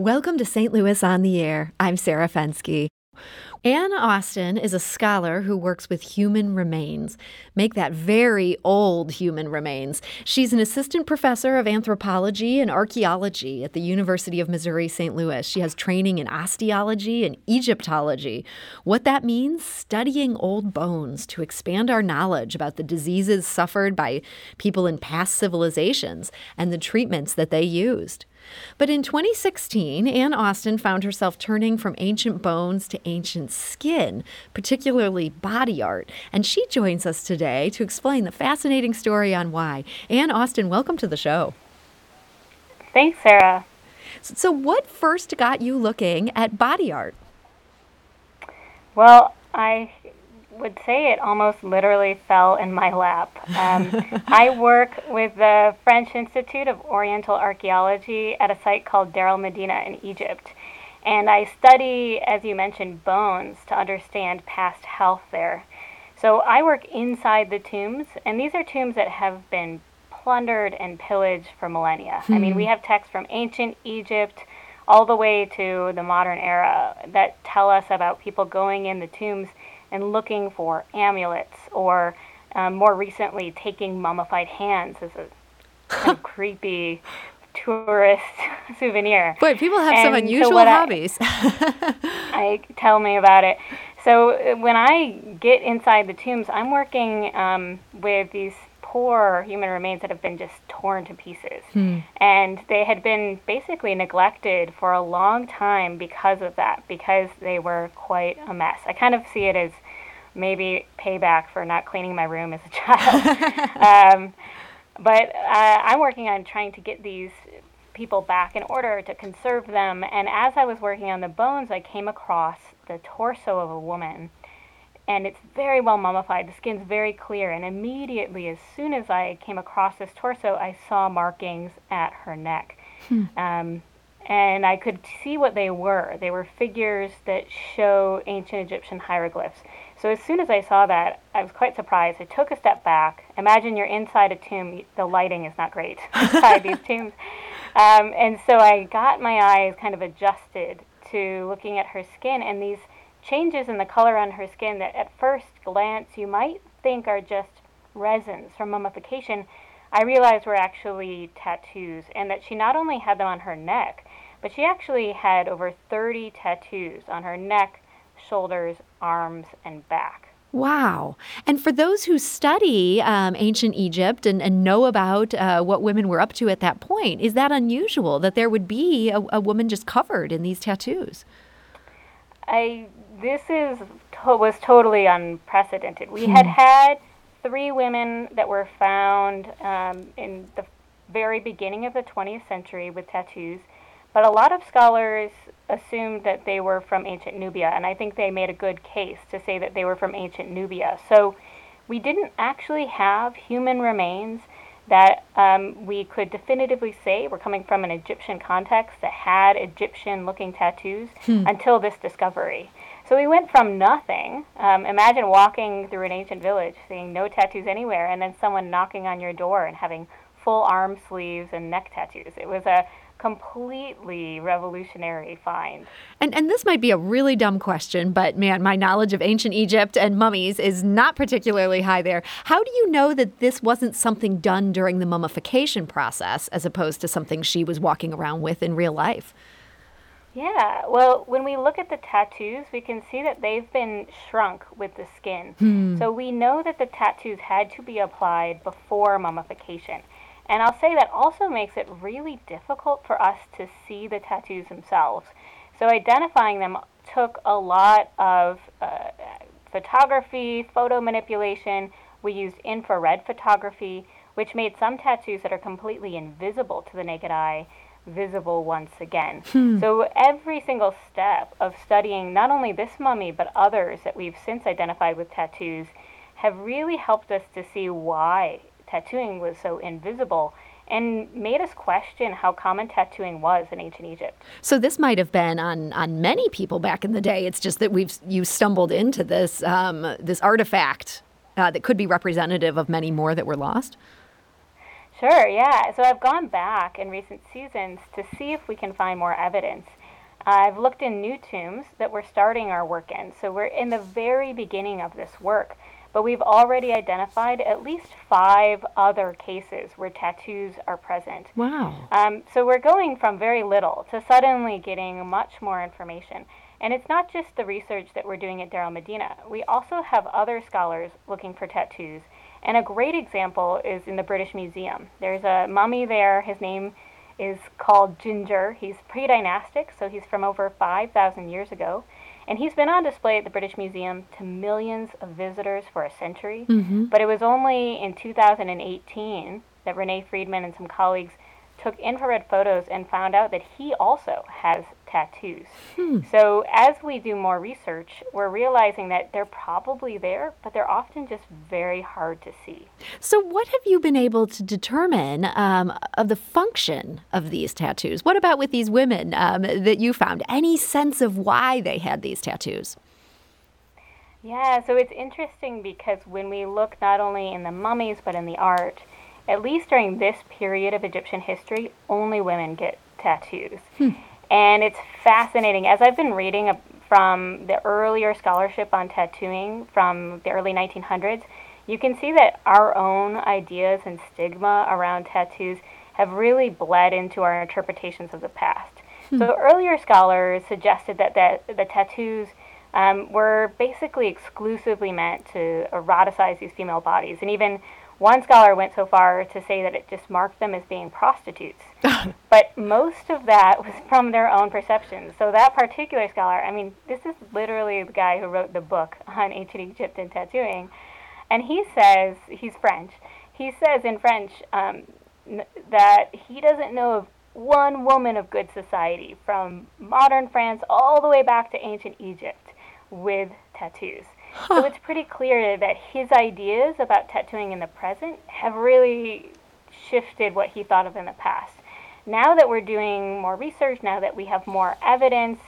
Welcome to St. Louis on the Air. I'm Sarah Fenske. Anne Austin is a scholar who works with human remains. Make that very old human remains. She's an assistant professor of anthropology and archaeology at the University of Missouri St. Louis. She has training in osteology and Egyptology. What that means? Studying old bones to expand our knowledge about the diseases suffered by people in past civilizations and the treatments that they used. But in 2016, Anne Austin found herself turning from ancient bones to ancient skin, particularly body art. And she joins us today to explain the fascinating story on why. Anne Austin, welcome to the show. Thanks, Sarah. So, what first got you looking at body art? Well, I would say it almost literally fell in my lap. Um, I work with the French Institute of Oriental Archaeology at a site called Deir el-Medina in Egypt. And I study, as you mentioned, bones to understand past health there. So I work inside the tombs, and these are tombs that have been plundered and pillaged for millennia. Hmm. I mean, we hmm. have texts from ancient Egypt all the way to the modern era that tell us about people going in the tombs and looking for amulets or um, more recently taking mummified hands as a kind of creepy tourist souvenir. Boy, people have and some unusual so hobbies. I, I, tell me about it. So uh, when I get inside the tombs, I'm working um, with these poor human remains that have been just torn to pieces. Hmm. And they had been basically neglected for a long time because of that, because they were quite a mess. I kind of see it as maybe payback for not cleaning my room as a child. um, but uh, I'm working on trying to get these people back in order to conserve them. And as I was working on the bones, I came across the torso of a woman and it's very well mummified. The skin's very clear, and immediately, as soon as I came across this torso, I saw markings at her neck. Hmm. Um, and I could see what they were. They were figures that show ancient Egyptian hieroglyphs. So as soon as I saw that, I was quite surprised. I took a step back. Imagine you're inside a tomb. The lighting is not great inside these tombs. Um, and so I got my eyes kind of adjusted to looking at her skin, and these changes in the color on her skin that at first glance you might think are just resins from mummification, I realized were actually tattoos, and that she not only had them on her neck, but she actually had over 30 tattoos on her neck, shoulders, arms, and back. Wow. And for those who study um, ancient Egypt and, and know about uh, what women were up to at that point, is that unusual that there would be a, a woman just covered in these tattoos? I this is to- was totally unprecedented. We hmm. had had three women that were found um, in the very beginning of the 20th century with tattoos, but a lot of scholars assumed that they were from ancient Nubia, and I think they made a good case to say that they were from ancient Nubia. So we didn't actually have human remains that um, we could definitively say were coming from an Egyptian context that had Egyptian looking tattoos hmm. until this discovery. So we went from nothing. Um, imagine walking through an ancient village, seeing no tattoos anywhere, and then someone knocking on your door and having full arm sleeves and neck tattoos. It was a completely revolutionary find. And and this might be a really dumb question, but man, my knowledge of ancient Egypt and mummies is not particularly high there. How do you know that this wasn't something done during the mummification process as opposed to something she was walking around with in real life? Yeah, well, when we look at the tattoos, we can see that they've been shrunk with the skin. Hmm. So we know that the tattoos had to be applied before mummification. And I'll say that also makes it really difficult for us to see the tattoos themselves. So identifying them took a lot of uh, photography, photo manipulation. We used infrared photography, which made some tattoos that are completely invisible to the naked eye visible once again. Hmm. So every single step of studying not only this mummy but others that we've since identified with tattoos have really helped us to see why tattooing was so invisible and made us question how common tattooing was in ancient Egypt. So this might have been on on many people back in the day. It's just that we've you stumbled into this um, this artifact uh, that could be representative of many more that were lost. Sure, yeah. So I've gone back in recent seasons to see if we can find more evidence. I've looked in new tombs that we're starting our work in. So we're in the very beginning of this work, but we've already identified at least five other cases where tattoos are present. Wow. Um, so we're going from very little to suddenly getting much more information. And it's not just the research that we're doing at Deir el-Medina. We also have other scholars looking for tattoos. And a great example is in the British Museum. There's a mummy there. His name is called Ginger. He's pre dynastic, so he's from over 5,000 years ago. And he's been on display at the British Museum to millions of visitors for a century. Mm-hmm. But it was only in 2018 that Renee Friedman and some colleagues took infrared photos and found out that he also has tattoos. Hmm. So, as we do more research, we're realizing that they're probably there, but they're often just very hard to see. So, what have you been able to determine um, of the function of these tattoos? What about with these women um, that you found? Any sense of why they had these tattoos? Yeah, so it's interesting because when we look not only in the mummies but in the art, at least during this period of Egyptian history, only women get tattoos. Hmm. And it's fascinating. As I've been reading from the earlier scholarship on tattooing from the early 1900s, you can see that our own ideas and stigma around tattoos have really bled into our interpretations of the past. Hmm. So earlier scholars suggested that the, the tattoos um, were basically exclusively meant to eroticize these female bodies, and even one scholar went so far to say that it just marked them as being prostitutes. but most of that was from their own perceptions. So that particular scholar, I mean, this is literally the guy who wrote the book on ancient Egypt and tattooing. And he says, he's French, he says in French um, n- that he doesn't know of one woman of good society from modern France all the way back to ancient Egypt with tattoos. Huh. So it's pretty clear that his ideas about tattooing in the present have really shifted what he thought of in the past. Now that we're doing more research, now that we have more evidence,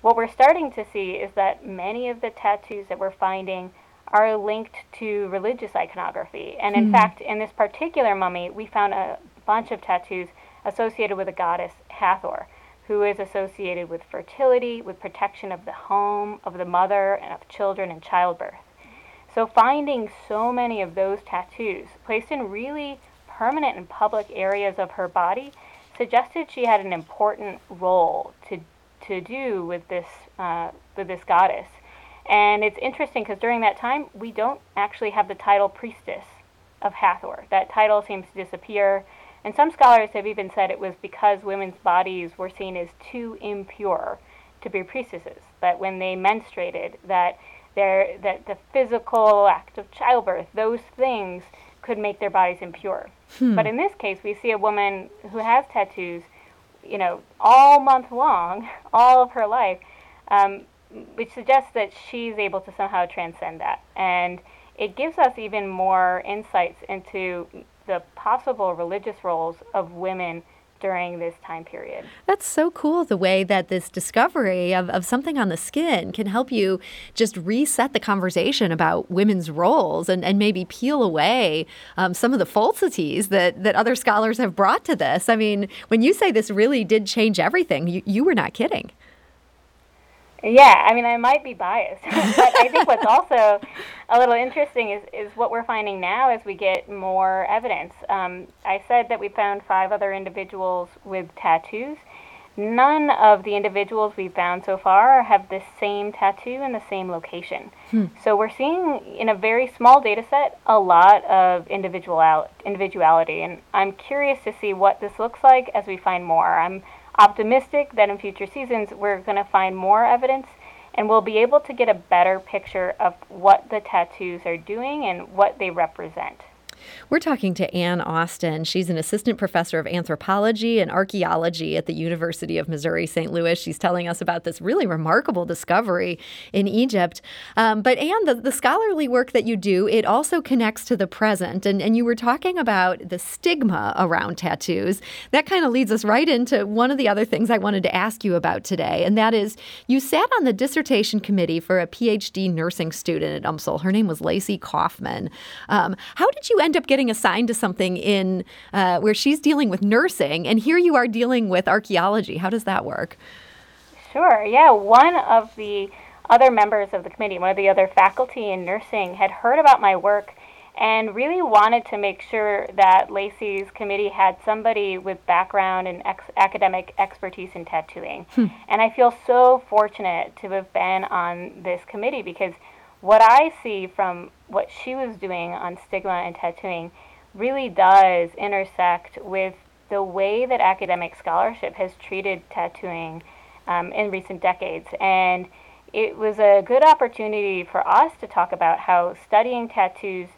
what we're starting to see is that many of the tattoos that we're finding are linked to religious iconography. And in mm. fact, in this particular mummy, we found a bunch of tattoos associated with the goddess Hathor who is associated with fertility, with protection of the home, of the mother, and of children and childbirth. So, finding so many of those tattoos placed in really permanent and public areas of her body suggested she had an important role to, to do with this, uh, with this goddess. And it's interesting because during that time, we don't actually have the title priestess of Hathor. That title seems to disappear and some scholars have even said it was because women's bodies were seen as too impure to be priestesses, that when they menstruated, that their that the physical act of childbirth, those things could make their bodies impure. Hmm. But in this case, we see a woman who has tattoos, you know, all month long, all of her life, um, which suggests that she's able to somehow transcend that. And it gives us even more insights into the possible religious roles of women during this time period. That's so cool the way that this discovery of, of something on the skin can help you just reset the conversation about women's roles and, and maybe peel away um, some of the falsities that, that other scholars have brought to this. I mean, when you say this really did change everything, you, you were not kidding. Yeah, I mean, I might be biased, but I think what's also a little interesting is, is what we're finding now as we get more evidence. Um, I said that we found five other individuals with tattoos. None of the individuals we've found so far have the same tattoo in the same location. Hmm. So we're seeing in a very small data set a lot of individual individuality, and I'm curious to see what this looks like as we find more. I'm optimistic that in future seasons we're going to find more evidence and we'll be able to get a better picture of what the tattoos are doing and what they represent. We're talking to Anne Austin. She's an assistant professor of anthropology and archaeology at the University of Missouri St. Louis. She's telling us about this really remarkable discovery in Egypt. Um, but Anne, the, the scholarly work that you do, it also connects to the present. And, and you were talking about the stigma around tattoos. That kind of leads us right into one of the other things I wanted to ask you about today. And that is you sat on the dissertation committee for a PhD nursing student at UMSL. Her name was Lacey Kaufman. Um, how did you end end up getting assigned to something in uh, where she's dealing with nursing, and here you are dealing with archaeology. How does that work? Sure. Yeah. One of the other members of the committee, one of the other faculty in nursing, had heard about my work and really wanted to make sure that Lacey's committee had somebody with background and ex- academic expertise in tattooing. Hmm. And I feel so fortunate to have been on this committee because what I see from what she was doing on stigma and tattooing really does intersect with the way that academic scholarship has treated tattooing um, in recent decades. And it was a good opportunity for us to talk about how studying tattoos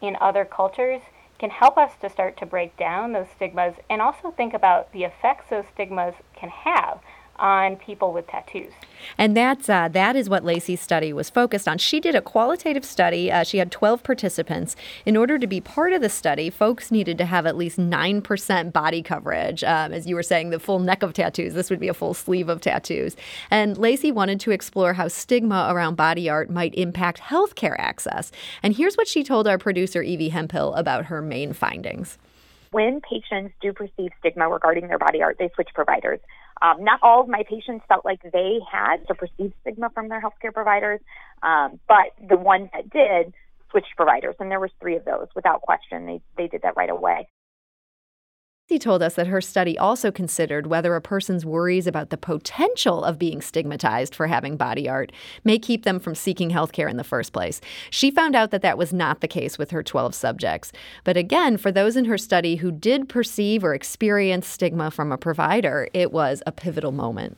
in other cultures can help us to start to break down those stigmas and also think about the effects those stigmas can have on people with tattoos. And that's uh, that is what Lacey's study was focused on. She did a qualitative study. Uh, she had 12 participants. In order to be part of the study, folks needed to have at least 9% body coverage. Um, as you were saying, the full neck of tattoos. This would be a full sleeve of tattoos. And Lacey wanted to explore how stigma around body art might impact healthcare access. And here's what she told our producer, Evie Hemphill, about her main findings when patients do perceive stigma regarding their body art, they switch providers. Um, not all of my patients felt like they had to perceive stigma from their healthcare providers, um, but the ones that did switched providers, and there was three of those without question. They they did that right away. He told us that her study also considered whether a person's worries about the potential of being stigmatized for having body art may keep them from seeking health care in the first place. She found out that that was not the case with her 12 subjects. But again, for those in her study who did perceive or experience stigma from a provider, it was a pivotal moment.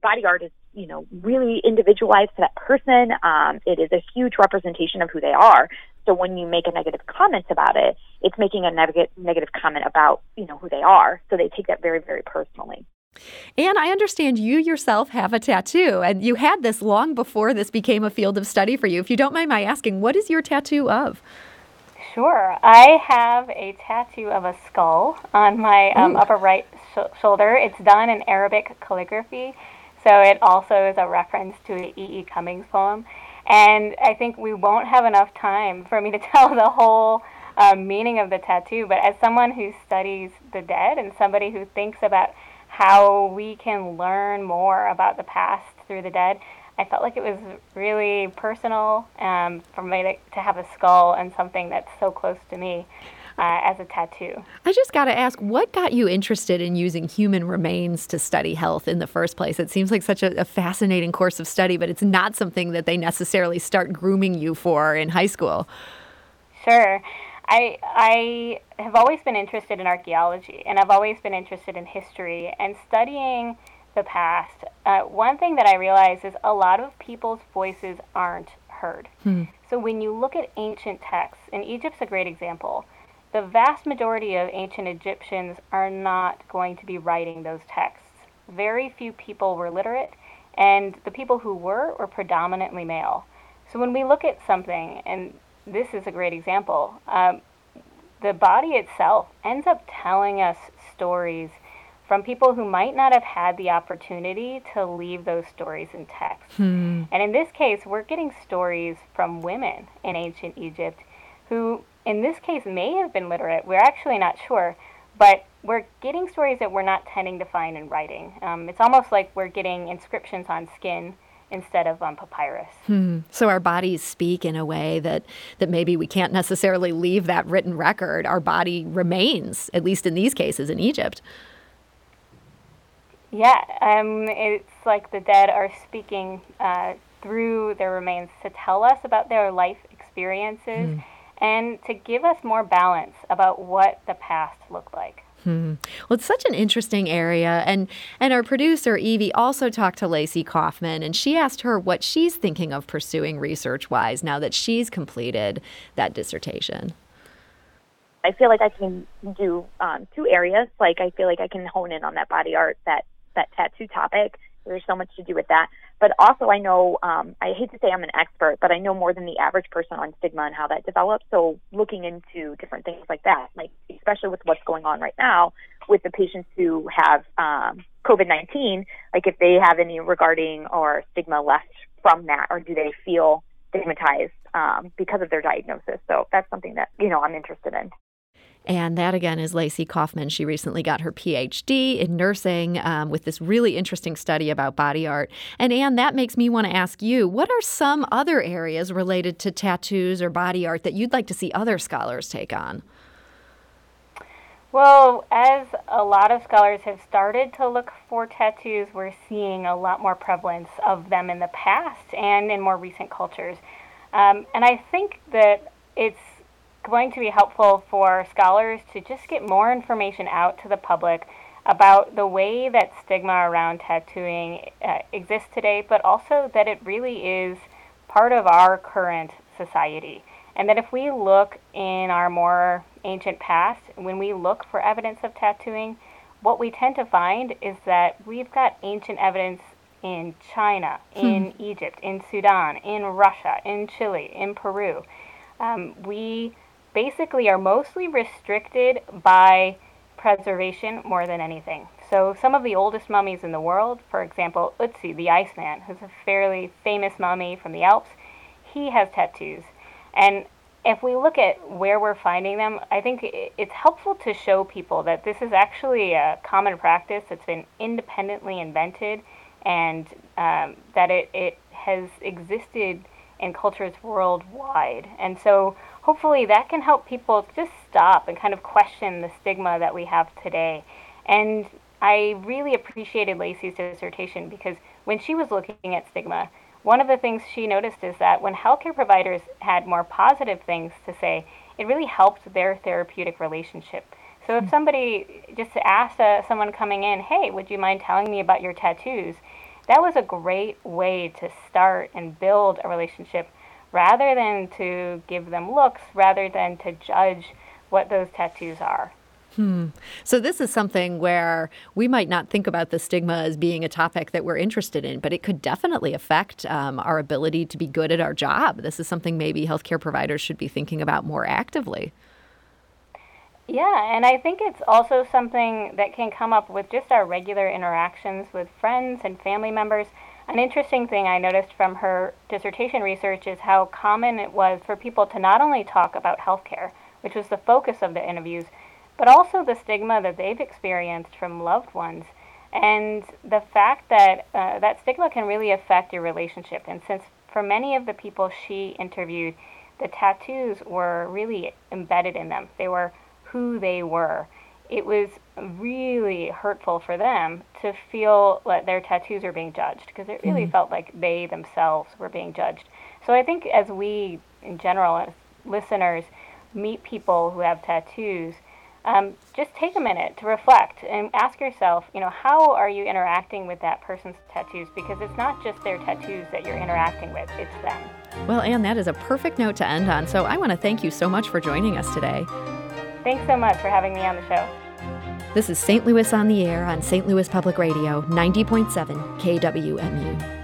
Body art is you know, really individualized to that person. Um, it is a huge representation of who they are. So when you make a negative comment about it, it's making a neg- negative comment about, you know, who they are. So they take that very, very personally. And I understand you yourself have a tattoo, and you had this long before this became a field of study for you. If you don't mind my asking, what is your tattoo of? Sure. I have a tattoo of a skull on my um, upper right sh- shoulder. It's done in Arabic calligraphy, so it also is a reference to an E. E. Cummings poem. And I think we won't have enough time for me to tell the whole um, meaning of the tattoo. But as someone who studies the dead and somebody who thinks about how we can learn more about the past through the dead, I felt like it was really personal um, for me to, to have a skull and something that's so close to me uh, as a tattoo. I just got to ask, what got you interested in using human remains to study health in the first place? It seems like such a, a fascinating course of study, but it's not something that they necessarily start grooming you for in high school. Sure. I I have always been interested in archaeology, and I've always been interested in history and studying the past. Uh, one thing that I realize is a lot of people's voices aren't heard. Hmm. So when you look at ancient texts, and Egypt's a great example, the vast majority of ancient Egyptians are not going to be writing those texts. Very few people were literate, and the people who were were predominantly male. So when we look at something, and this is a great example, um, the body itself ends up telling us stories from people who might not have had the opportunity to leave those stories in text. Hmm. And in this case, we're getting stories from women in ancient Egypt who in this case may have been literate. We're actually not sure, but we're getting stories that we're not tending to find in writing. Um, it's almost like we're getting inscriptions on skin instead of on papyrus. Hmm. So our bodies speak in a way that, that maybe we can't necessarily leave that written record. Our body remains, at least in these cases in Egypt. Yeah, um, it's like the dead are speaking uh, through their remains to tell us about their life experiences. Hmm and to give us more balance about what the past looked like. Hmm. Well, it's such an interesting area, and and our producer Evie also talked to Lacey Kaufman, and she asked her what she's thinking of pursuing research-wise now that she's completed that dissertation. I feel like I can do um, two areas. Like I feel like I can hone in on that body art, that that tattoo topic. There's so much to do with that. But also, I know, um, I hate to say I'm an expert, but I know more than the average person on stigma and how that develops. So looking into different things like that, like especially with what's going on right now with the patients who have um, COVID 19, like if they have any regarding or stigma left from that, or do they feel stigmatized um, because of their diagnosis. So that's something that you know I'm interested in. And that again is Lacey Kaufman. She recently got her PhD in nursing um, with this really interesting study about body art. And Anne, that makes me want to ask you what are some other areas related to tattoos or body art that you'd like to see other scholars take on? Well, as a lot of scholars have started to look for tattoos, we're seeing a lot more prevalence of them in the past and in more recent cultures. Um, and I think that it's going to be helpful for scholars to just get more information out to the public about the way that stigma around tattooing uh, exists today, but also that it really is part of our current society. And that if we look in our more ancient past, when we look for evidence of tattooing, what we tend to find is that we've got ancient evidence in China, hmm. in Egypt, in Sudan, in Russia, in Chile, in Peru. Um, we basically are mostly restricted by preservation more than anything. So some of the oldest mummies in the world, for example, Ötzi the Iceman, who's a fairly famous mummy from the Alps, he has tattoos. And if we look at where we're finding them, I think it's helpful to show people that this is actually a common practice that's been independently invented and um, that it, it has existed in cultures worldwide. And so hopefully that can help people just stop and kind of question the stigma that we have today. And I really appreciated Lacey's dissertation because when she was looking at stigma, one of the things she noticed is that when healthcare providers had more positive things to say, it really helped their therapeutic relationship. So if hmm. somebody just asked uh, someone coming in, hey, would you mind telling me about your tattoos? That was a great way to start and build a relationship rather than to give them looks, rather than to judge what those tattoos are. Hmm. So, this is something where we might not think about the stigma as being a topic that we're interested in, but it could definitely affect um, our ability to be good at our job. This is something maybe healthcare providers should be thinking about more actively. Yeah, and I think it's also something that can come up with just our regular interactions with friends and family members. An interesting thing I noticed from her dissertation research is how common it was for people to not only talk about healthcare, which was the focus of the interviews, but also the stigma that they've experienced from loved ones. And the fact that uh, that stigma can really affect your relationship. And since for many of the people she interviewed, the tattoos were really embedded in them, they were who they were. It was really hurtful for them to feel that their tattoos are being judged because it really mm-hmm. felt like they themselves were being judged. So I think as we, in general, as listeners, meet people who have tattoos, um, just take a minute to reflect and ask yourself, you know, how are you interacting with that person's tattoos? Because it's not just their tattoos that you're interacting with, it's them. Well, Anne, that is a perfect note to end on. So I want to thank you so much for joining us today. Thanks so much for having me on the show. This is St. Louis on the Air on St. Louis Public Radio, 90.7 KWMU.